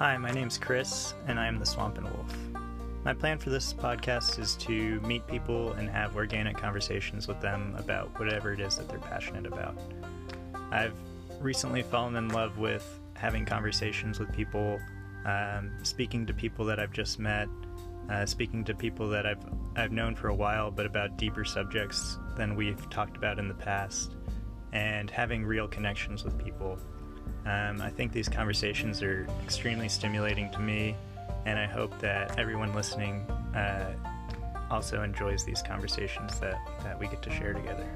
Hi, my name's Chris, and I am the Swamppenwolf. My plan for this podcast is to meet people and have organic conversations with them about whatever it is that they're passionate about. I've recently fallen in love with having conversations with people, um, speaking to people that I've just met, uh, speaking to people that I've I've known for a while, but about deeper subjects than we've talked about in the past, and having real connections with people. Um, I think these conversations are extremely stimulating to me, and I hope that everyone listening uh, also enjoys these conversations that, that we get to share together.